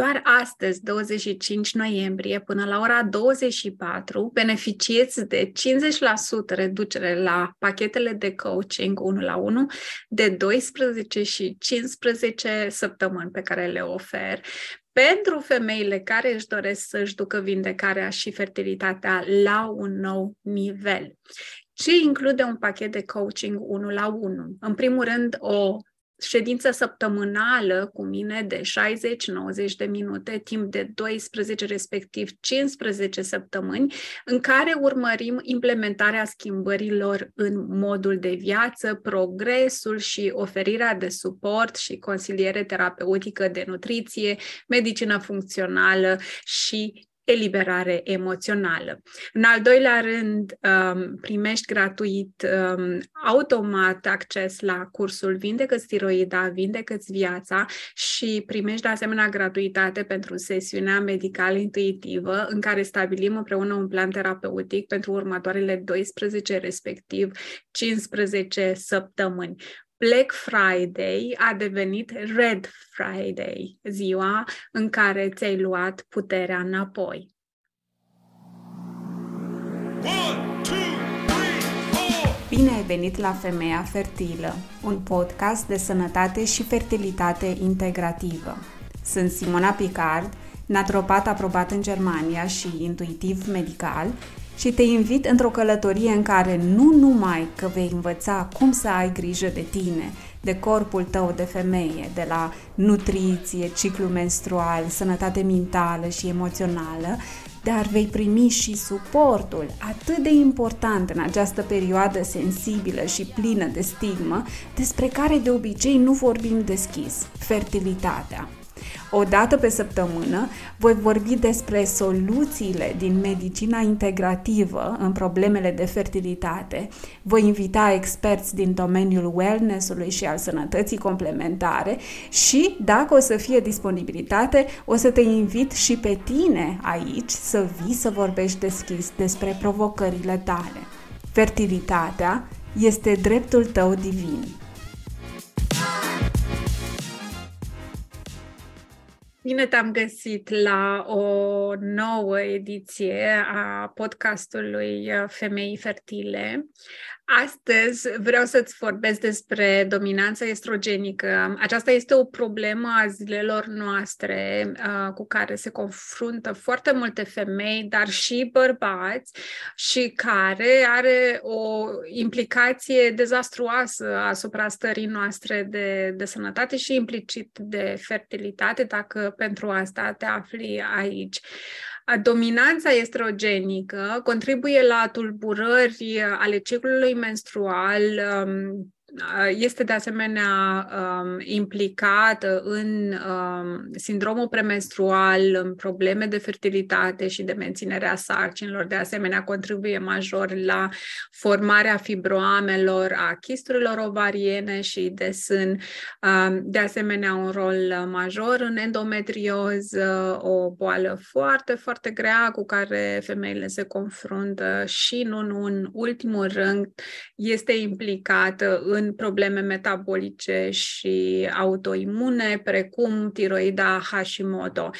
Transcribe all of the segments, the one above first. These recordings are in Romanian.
Doar astăzi, 25 noiembrie, până la ora 24, beneficiați de 50% reducere la pachetele de coaching 1 la 1 de 12 și 15 săptămâni pe care le ofer pentru femeile care își doresc să-și ducă vindecarea și fertilitatea la un nou nivel. Ce include un pachet de coaching 1 la 1? În primul rând, o ședință săptămânală cu mine de 60-90 de minute, timp de 12, respectiv 15 săptămâni, în care urmărim implementarea schimbărilor în modul de viață, progresul și oferirea de suport și consiliere terapeutică de nutriție, medicină funcțională și eliberare emoțională. În al doilea rând, um, primești gratuit um, automat acces la cursul Vindecă-ți tiroida, Vindecă-ți viața și primești de asemenea gratuitate pentru sesiunea medicală intuitivă în care stabilim împreună un plan terapeutic pentru următoarele 12, respectiv 15 săptămâni. Black Friday a devenit Red Friday, ziua în care ți-ai luat puterea înapoi. One, two, three, Bine ai venit la Femeia Fertilă, un podcast de sănătate și fertilitate integrativă. Sunt Simona Picard, naturopat aprobat în Germania și intuitiv medical și te invit într-o călătorie în care nu numai că vei învăța cum să ai grijă de tine, de corpul tău de femeie, de la nutriție, ciclu menstrual, sănătate mentală și emoțională, dar vei primi și suportul atât de important în această perioadă sensibilă și plină de stigmă, despre care de obicei nu vorbim deschis, fertilitatea. O dată pe săptămână voi vorbi despre soluțiile din medicina integrativă în problemele de fertilitate. Voi invita experți din domeniul wellness-ului și al sănătății complementare și, dacă o să fie disponibilitate, o să te invit și pe tine aici să vii să vorbești deschis despre provocările tale. Fertilitatea este dreptul tău divin. Bine te-am găsit la o nouă ediție a podcastului Femei Fertile. Astăzi vreau să-ți vorbesc despre dominanța estrogenică. Aceasta este o problemă a zilelor noastre uh, cu care se confruntă foarte multe femei, dar și bărbați și care are o implicație dezastruoasă asupra stării noastre de, de sănătate și implicit de fertilitate, dacă pentru asta te afli aici. Dominanța estrogenică contribuie la tulburări ale ciclului menstrual, um, este de asemenea um, implicată în um, sindromul premenstrual, în probleme de fertilitate și de menținere a sarcinilor. De asemenea, contribuie major la formarea fibroamelor, a chisturilor ovariene și de sân. Um, de asemenea, un rol major în endometrioză, o boală foarte, foarte grea cu care femeile se confruntă și, nu în ultimul rând, este implicată în în probleme metabolice și autoimune, precum tiroida Hashimoto.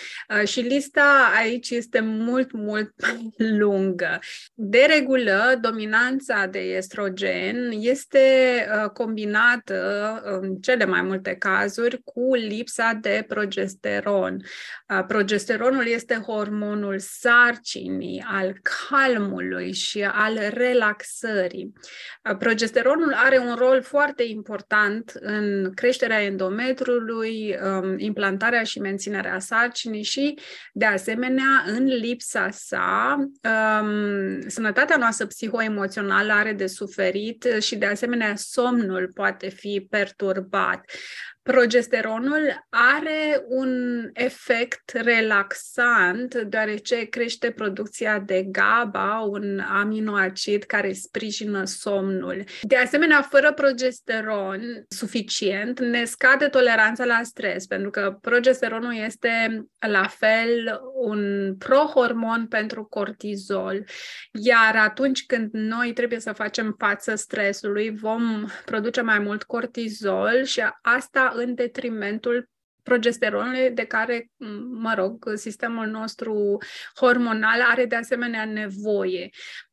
Uh, și lista aici este mult, mult lungă. De regulă, dominanța de estrogen este uh, combinată în cele mai multe cazuri cu lipsa de progesteron. Uh, progesteronul este hormonul sarcinii, al calmului și al relaxării. Progesteronul are un rol foarte important în creșterea endometrului, um, implantarea și menținerea sarcinii și, de asemenea, în lipsa sa, um, sănătatea noastră psihoemoțională are de suferit și, de asemenea, somnul poate fi perturbat. Progesteronul are un efect relaxant, deoarece crește producția de GABA, un aminoacid care sprijină somnul. De asemenea, fără progesteron suficient, ne scade toleranța la stres, pentru că progesteronul este la fel un prohormon pentru cortizol. Iar atunci când noi trebuie să facem față stresului, vom produce mai mult cortizol și asta în detrimentul progesteronului de care, mă rog, sistemul nostru hormonal are de asemenea nevoie.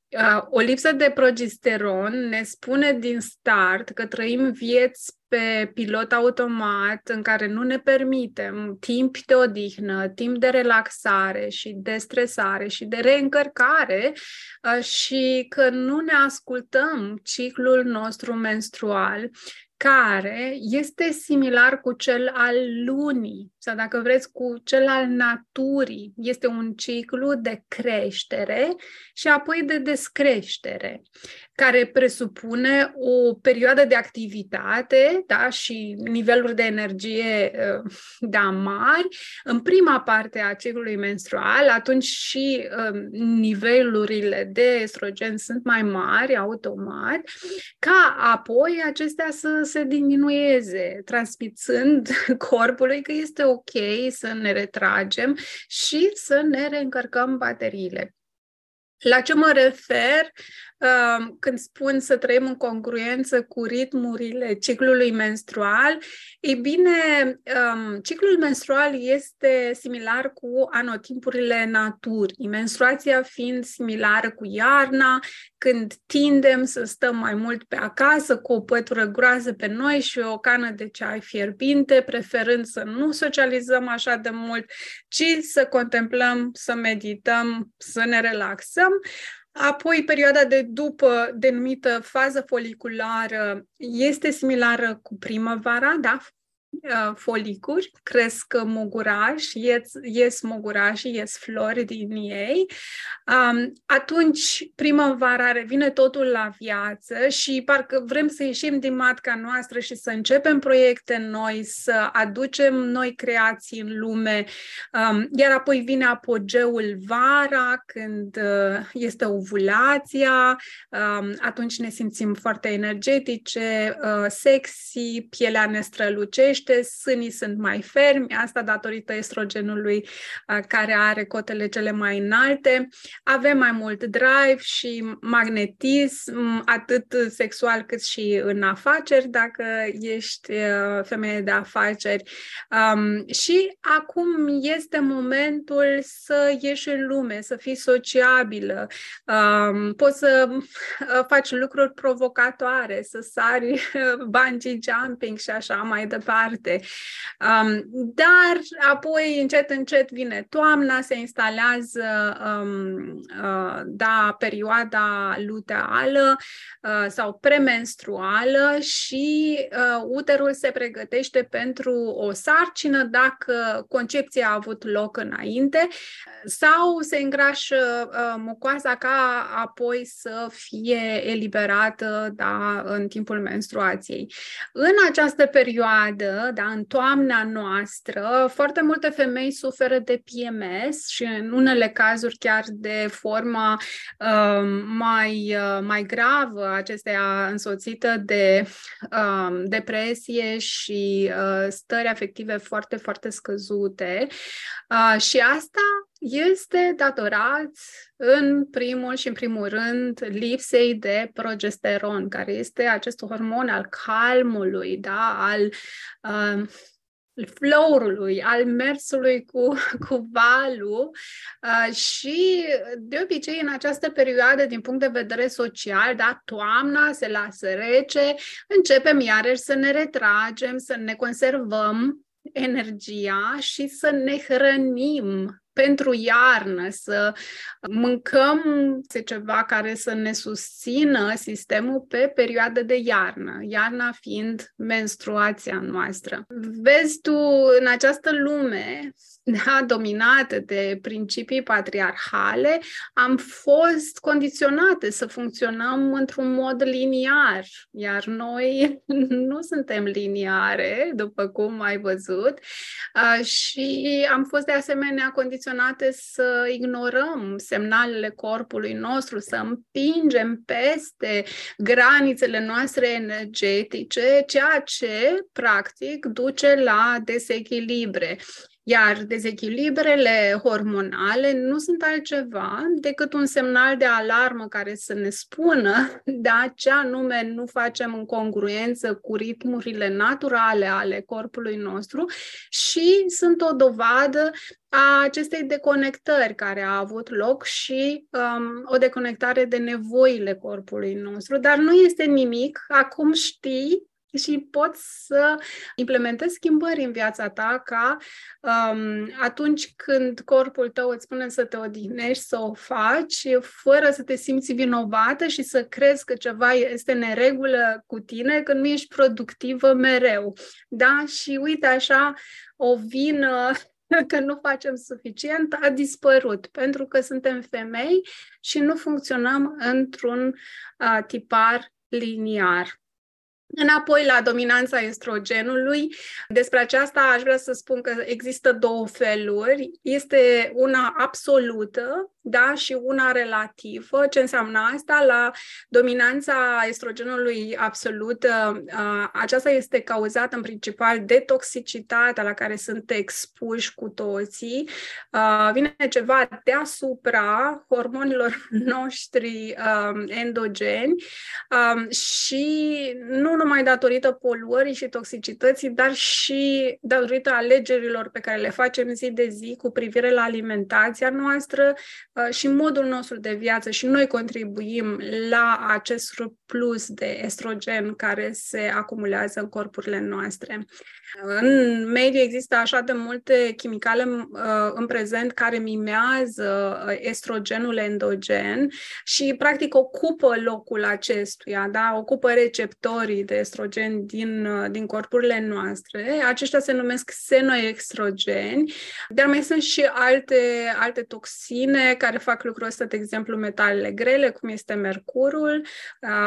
Uh, o lipsă de progesteron ne spune din start că trăim vieți pe pilot automat în care nu ne permitem timp de odihnă, timp de relaxare și de stresare și de reîncărcare uh, și că nu ne ascultăm ciclul nostru menstrual care este similar cu cel al lunii sau dacă vreți cu cel al naturii. Este un ciclu de creștere și apoi de descreștere, care presupune o perioadă de activitate da, și niveluri de energie uh, da, mari în prima parte a ciclului menstrual, atunci și um, nivelurile de estrogen sunt mai mari automat, ca apoi acestea să se diminueze, transmițând corpului că este ok să ne retragem și să ne reîncărcăm bateriile. La ce mă refer când spun să trăim în congruență cu ritmurile ciclului menstrual, e bine, um, ciclul menstrual este similar cu anotimpurile naturii, menstruația fiind similară cu iarna, când tindem să stăm mai mult pe acasă cu o pătură groasă pe noi și o cană de ceai fierbinte, preferând să nu socializăm așa de mult, ci să contemplăm, să medităm, să ne relaxăm. Apoi, perioada de după, denumită fază foliculară, este similară cu primăvara, da? Uh, folicuri, cresc mogurași, ies, ies mogurași, ies flori din ei. Um, atunci primăvara revine totul la viață și parcă vrem să ieșim din matca noastră și să începem proiecte noi, să aducem noi creații în lume. Um, iar apoi vine apogeul vara, când uh, este ovulația, um, atunci ne simțim foarte energetice, uh, sexy, pielea ne strălucește, crește, sânii sunt mai fermi, asta datorită estrogenului care are cotele cele mai înalte. Avem mai mult drive și magnetism, atât sexual cât și în afaceri, dacă ești femeie de afaceri. Um, și acum este momentul să ieși în lume, să fii sociabilă, um, poți să faci lucruri provocatoare, să sari bungee jumping și așa mai departe departe. Um, dar apoi, încet, încet vine toamna, se instalează um, uh, da, perioada luteală uh, sau premenstruală și uh, uterul se pregătește pentru o sarcină dacă concepția a avut loc înainte sau se îngrașă uh, mucoasa ca apoi să fie eliberată da, în timpul menstruației. În această perioadă, da, în toamna noastră, foarte multe femei suferă de PMS și în unele cazuri chiar de forma uh, mai, uh, mai gravă, acestea însoțită de uh, depresie și uh, stări afective foarte, foarte scăzute. Uh, și asta este datorat în primul și în primul rând lipsei de progesteron, care este acest hormon al calmului, da, al uh, flow-ului, al mersului cu, cu valul. Uh, și de obicei în această perioadă, din punct de vedere social, da, toamna se lasă rece, începem iarăși să ne retragem, să ne conservăm energia și să ne hrănim pentru iarnă, să mâncăm ceva care să ne susțină sistemul pe perioada de iarnă, iarna fiind menstruația noastră. Vezi tu, în această lume da, dominată de principii patriarhale, am fost condiționate să funcționăm într-un mod liniar, iar noi nu suntem liniare, după cum ai văzut, și am fost de asemenea condiționate să ignorăm semnalele corpului nostru, să împingem peste granițele noastre energetice, ceea ce, practic, duce la desechilibre. Iar dezechilibrele hormonale nu sunt altceva decât un semnal de alarmă care să ne spună da, ce anume nu facem în congruență cu ritmurile naturale ale corpului nostru și sunt o dovadă a acestei deconectări care a avut loc și um, o deconectare de nevoile corpului nostru. Dar nu este nimic, acum știi și poți să implementezi schimbări în viața ta ca um, atunci când corpul tău îți spune să te odihnești, să o faci, fără să te simți vinovată și să crezi că ceva este neregulă cu tine, că nu ești productivă mereu. Da? Și uite așa, o vină că nu facem suficient, a dispărut, pentru că suntem femei și nu funcționăm într-un uh, tipar liniar. Înapoi la dominanța estrogenului, despre aceasta aș vrea să spun că există două feluri. Este una absolută, da, și una relativă. Ce înseamnă asta? La dominanța estrogenului absolută, aceasta este cauzată în principal de toxicitatea la care sunt expuși cu toții. Vine ceva deasupra hormonilor noștri endogeni și nu numai datorită poluării și toxicității, dar și datorită alegerilor pe care le facem zi de zi cu privire la alimentația noastră uh, și modul nostru de viață și noi contribuim la acest surplus de estrogen care se acumulează în corpurile noastre. În mediu există așa de multe chimicale uh, în prezent care mimează uh, estrogenul endogen și practic ocupă locul acestuia, da? ocupă receptorii de estrogen din, uh, din corpurile noastre. Aceștia se numesc senoestrogeni, dar mai sunt și alte, alte toxine care fac lucrul ăsta, de exemplu metalele grele, cum este mercurul,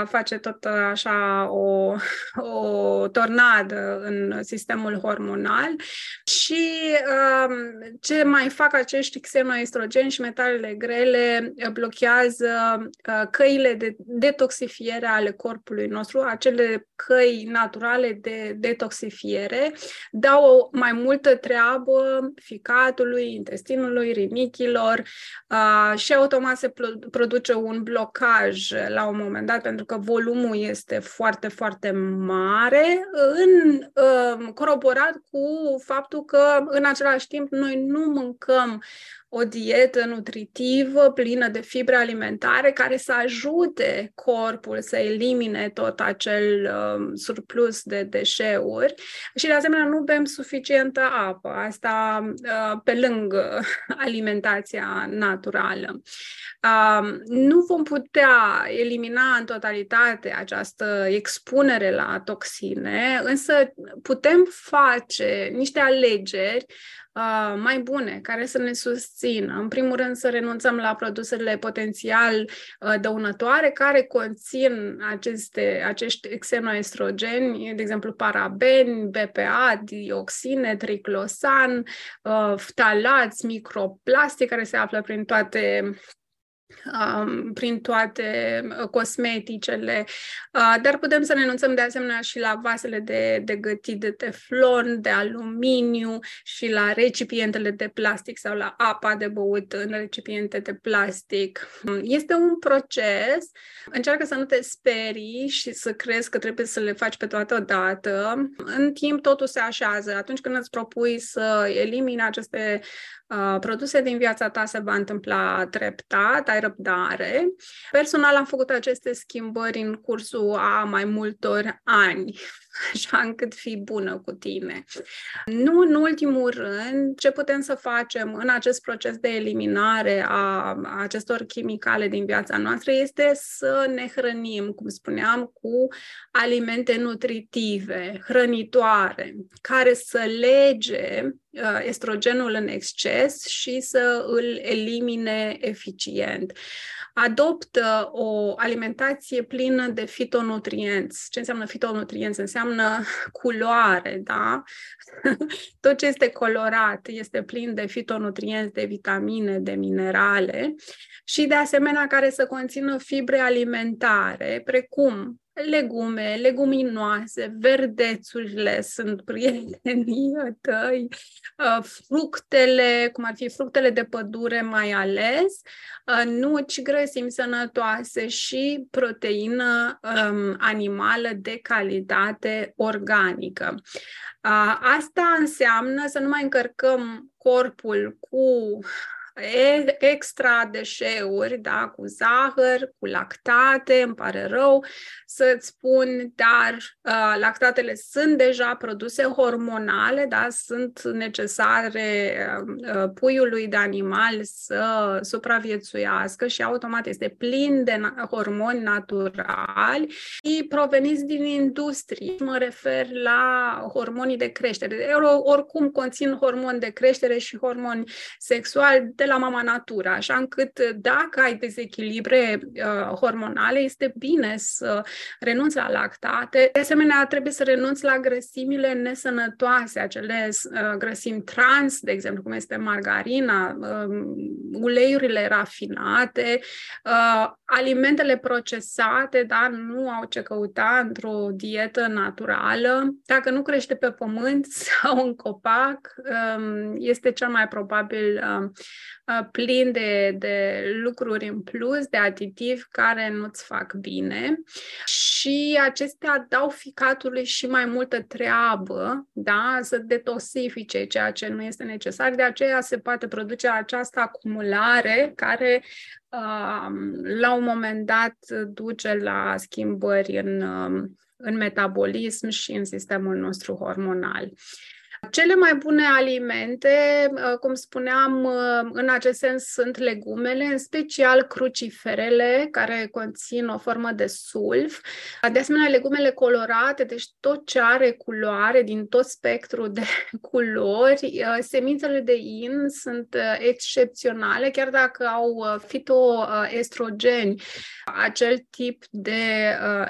face tot așa o, o tornadă în sistemul sistemul hormonal. Și uh, ce mai fac acești xenoestrogeni și metalele grele blochează uh, căile de detoxifiere ale corpului nostru, acele căi naturale de detoxifiere, dau mai multă treabă ficatului, intestinului, rinichilor uh, și automat se produce un blocaj la un moment dat pentru că volumul este foarte, foarte mare în uh, coroborat cu faptul că în același timp noi nu mâncăm o dietă nutritivă plină de fibre alimentare care să ajute corpul să elimine tot acel uh, surplus de deșeuri și de asemenea nu bem suficientă apă, asta uh, pe lângă alimentația naturală. Uh, nu vom putea elimina în totalitate această expunere la toxine, însă putem face niște alegeri uh, mai bune, care să ne susțină. În primul rând să renunțăm la produsele potențial uh, dăunătoare care conțin aceste, acești xenoestrogeni, de exemplu parabeni, BPA, dioxine, triclosan, uh, ftalați, microplastic care se află prin toate um, prin toate uh, cosmeticele, uh, dar putem să ne renunțăm de asemenea și la vasele de, de gătit de teflon, de aluminiu și la recipientele de plastic sau la apa de băut în recipiente de plastic. Este un proces, încearcă să nu te sperii și să crezi că trebuie să le faci pe toată odată. În timp totul se așează. Atunci când îți propui să elimini aceste Uh, produse din viața ta se va întâmpla treptat, ai răbdare. Personal am făcut aceste schimbări în cursul a mai multor ani, așa încât fi bună cu tine. Nu în ultimul rând, ce putem să facem în acest proces de eliminare a acestor chimicale din viața noastră este să ne hrănim, cum spuneam, cu alimente nutritive, hrănitoare, care să lege Uh, estrogenul în exces și să îl elimine eficient. Adoptă o alimentație plină de fitonutrienți. Ce înseamnă fitonutrienți? Înseamnă culoare, da? Tot ce este colorat este plin de fitonutrienți, de vitamine, de minerale și de asemenea care să conțină fibre alimentare, precum legume, leguminoase, verdețurile sunt prietenii tăi, uh, fructele, cum ar fi fructele de pădure mai ales, uh, nuci, grăsimi sănătoase și proteină um, animală de calitate organică. Uh, asta înseamnă să nu mai încărcăm corpul cu extra deșeuri, da, cu zahăr, cu lactate, îmi pare rău să-ți spun, dar uh, lactatele sunt deja produse hormonale, da, sunt necesare uh, puiului de animal să supraviețuiască și automat este plin de na- hormoni naturali și proveniți din industrie. Mă refer la hormonii de creștere. Oricum conțin hormoni de creștere și hormoni sexuali de la mama natura, așa încât dacă ai dezechilibre uh, hormonale, este bine să renunți la lactate. De asemenea, trebuie să renunți la grăsimile nesănătoase, acele uh, grăsimi trans, de exemplu, cum este margarina, uh, uleiurile rafinate, uh, alimentele procesate, da, nu au ce căuta într-o dietă naturală. Dacă nu crește pe pământ sau în copac, um, este cel mai probabil um, Uh, plin de, de lucruri în plus, de aditivi care nu-ți fac bine și acestea dau ficatului și mai multă treabă, da, să detosifice ceea ce nu este necesar, de aceea se poate produce această acumulare care uh, la un moment dat duce la schimbări în, uh, în metabolism și în sistemul nostru hormonal. Cele mai bune alimente, uh, cum spuneam, uh, în acest sens sunt legumele, în special cruciferele, care conțin o formă de sulf. De asemenea, legumele colorate, deci tot ce are culoare din tot spectrul de culori. Uh, semințele de in sunt excepționale, chiar dacă au fitoestrogeni. Acel tip de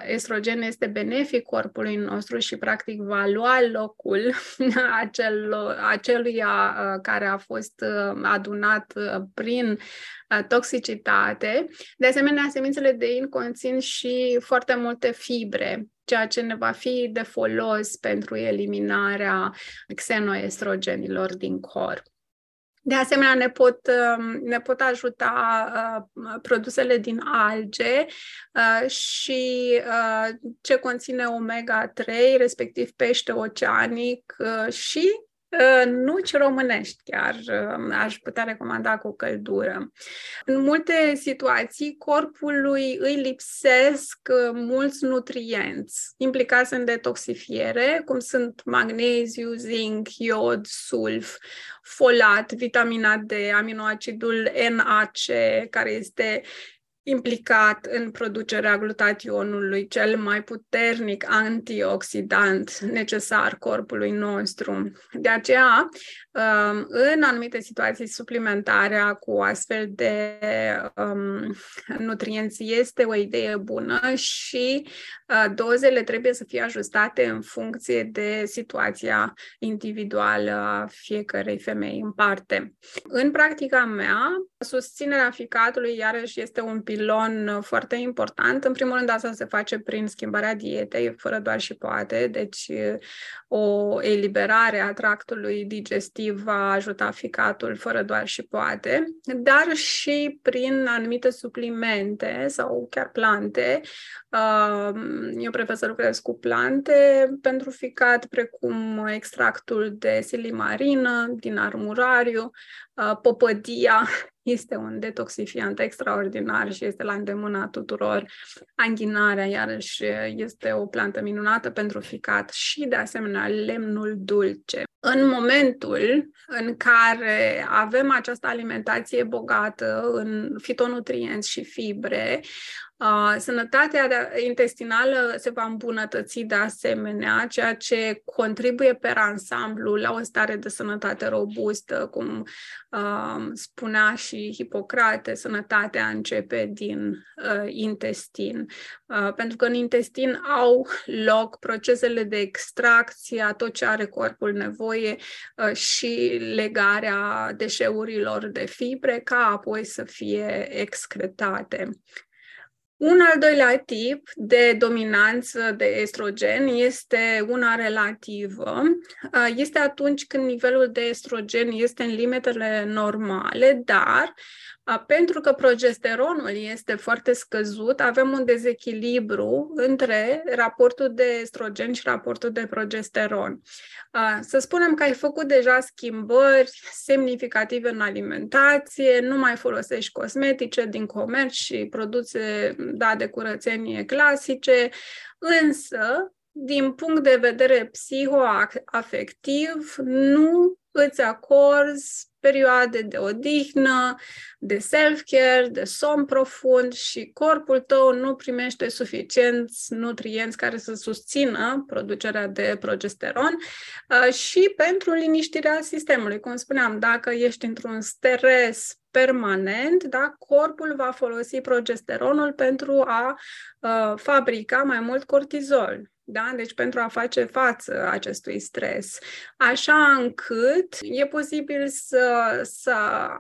estrogen este benefic corpului nostru și, practic, va lua locul acel, aceluia uh, care a fost uh, adunat uh, prin toxicitate. De asemenea, semințele de in conțin și foarte multe fibre, ceea ce ne va fi de folos pentru eliminarea xenoestrogenilor din corp. De asemenea, ne pot, ne pot ajuta uh, produsele din alge uh, și uh, ce conține omega-3, respectiv pește oceanic și nuci românești chiar aș putea recomanda cu căldură. În multe situații, corpului îi lipsesc mulți nutrienți implicați în detoxifiere, cum sunt magneziu, zinc, iod, sulf, folat, vitamina D, aminoacidul NAC, care este implicat în producerea glutationului, cel mai puternic antioxidant necesar corpului nostru. De aceea, um, în anumite situații, suplimentarea cu astfel de um, nutrienți este o idee bună și uh, dozele trebuie să fie ajustate în funcție de situația individuală a fiecărei femei în parte. În practica mea, susținerea ficatului iarăși este un pilon uh, foarte important. În primul rând, asta se face prin schimbarea dietei, fără doar și poate. Deci, uh, o eliberare a tractului digestiv va ajuta ficatul fără doar și poate, dar și prin anumite suplimente sau chiar plante. Uh, eu prefer să lucrez cu plante pentru ficat, precum extractul de silimarină din armurariu, popădia este un detoxifiant extraordinar și este la îndemâna tuturor. Anghinarea, iarăși, este o plantă minunată pentru ficat și, de asemenea, lemnul dulce. În momentul în care avem această alimentație bogată în fitonutrienți și fibre, Uh, sănătatea intestinală se va îmbunătăți de asemenea, ceea ce contribuie pe ansamblu la o stare de sănătate robustă, cum uh, spunea și Hipocrate, sănătatea începe din uh, intestin. Uh, pentru că în intestin au loc procesele de extracție a tot ce are corpul nevoie uh, și legarea deșeurilor de fibre ca apoi să fie excretate. Un al doilea tip de dominanță de estrogen este una relativă. Este atunci când nivelul de estrogen este în limitele normale, dar pentru că progesteronul este foarte scăzut, avem un dezechilibru între raportul de estrogen și raportul de progesteron. Să spunem că ai făcut deja schimbări semnificative în alimentație, nu mai folosești cosmetice din comerț și produse da, de curățenie clasice, însă din punct de vedere psihoafectiv, nu îți acorzi perioade de odihnă, de self-care, de somn profund și corpul tău nu primește suficienți nutrienți care să susțină producerea de progesteron uh, și pentru liniștirea sistemului. Cum spuneam, dacă ești într-un stres permanent, da, corpul va folosi progesteronul pentru a uh, fabrica mai mult cortizol da? Deci pentru a face față acestui stres. Așa încât e posibil să, să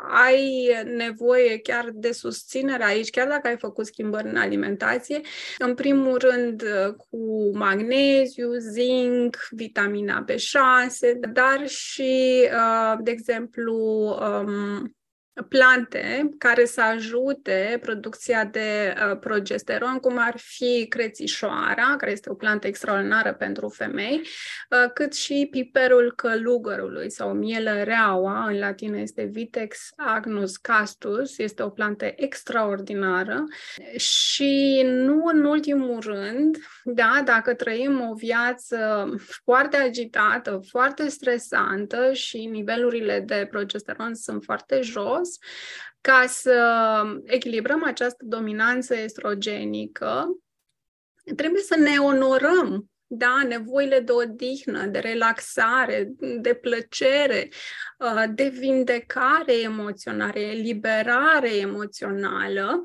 ai nevoie chiar de susținere aici, chiar dacă ai făcut schimbări în alimentație, în primul rând cu magneziu, zinc, vitamina B6, dar și, uh, de exemplu, um, plante care să ajute producția de uh, progesteron, cum ar fi crețișoara, care este o plantă extraordinară pentru femei, uh, cât și piperul călugărului sau mielăreaua, în latină este Vitex agnus castus, este o plantă extraordinară. Și nu în ultimul rând, da, dacă trăim o viață foarte agitată, foarte stresantă și nivelurile de progesteron sunt foarte jos, jos, ca să echilibrăm această dominanță estrogenică, trebuie să ne onorăm da, nevoile de odihnă, de relaxare, de plăcere, uh, de vindecare emoțională, eliberare emoțională,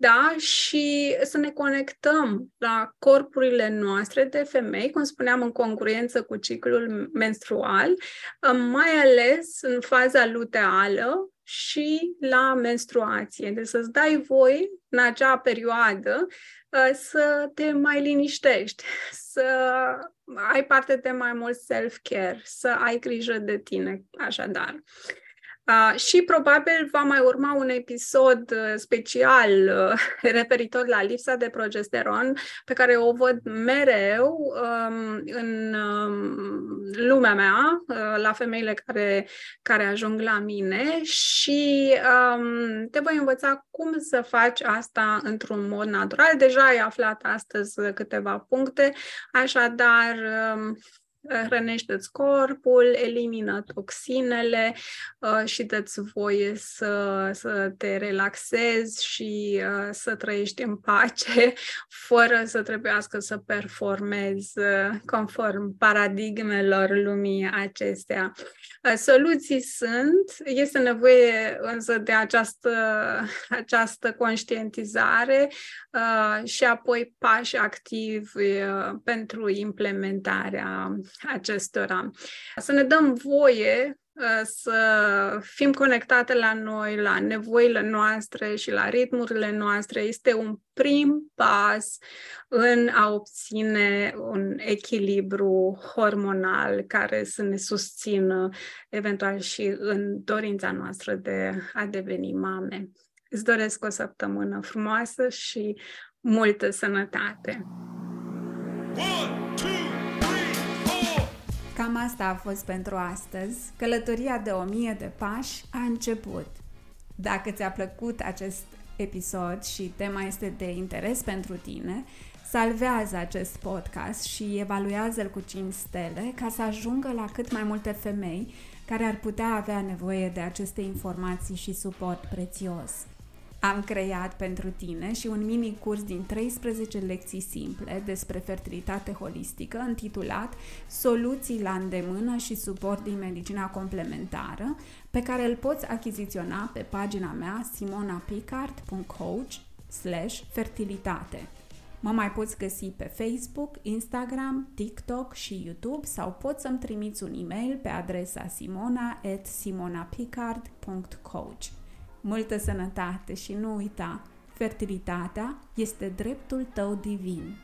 da, și să ne conectăm la corpurile noastre de femei, cum spuneam, în congruență cu ciclul menstrual, uh, mai ales în faza luteală, și la menstruație. Deci să-ți dai voi în acea perioadă uh, să te mai liniștești, să ai parte de mai mult self-care, să ai grijă de tine, așadar. Uh, și probabil va mai urma un episod uh, special uh, referitor la lipsa de progesteron, pe care o văd mereu um, în um, lumea mea, uh, la femeile care, care ajung la mine și um, te voi învăța cum să faci asta într-un mod natural. Deja ai aflat astăzi câteva puncte, așadar um, hrănește-ți corpul, elimină toxinele uh, și dă-ți voie să, să te relaxezi și uh, să trăiești în pace, fără să trebuiască să performezi uh, conform paradigmelor lumii acestea. Uh, soluții sunt, este nevoie însă de această, această conștientizare uh, și apoi pași activi uh, pentru implementarea acestora. Să ne dăm voie uh, să fim conectate la noi, la nevoile noastre și la ritmurile noastre, este un prim pas în a obține un echilibru hormonal care să ne susțină eventual și în dorința noastră de a deveni mame. Îți doresc o săptămână frumoasă și multă sănătate! One, two. Cam asta a fost pentru astăzi. Călătoria de o mie de pași a început. Dacă ți-a plăcut acest episod și tema este de interes pentru tine, salvează acest podcast și evaluează-l cu 5 stele ca să ajungă la cât mai multe femei care ar putea avea nevoie de aceste informații și suport prețios. Am creat pentru tine și un mini curs din 13 lecții simple despre fertilitate holistică intitulat Soluții la îndemână și suport din medicina complementară, pe care îl poți achiziționa pe pagina mea simonapicard.coach fertilitate. Mă mai poți găsi pe Facebook, Instagram, TikTok și YouTube sau poți să-mi trimiți un e-mail pe adresa simona.simonapicard.coach multă sănătate și nu uita, Fertilitatea este dreptul tău divin.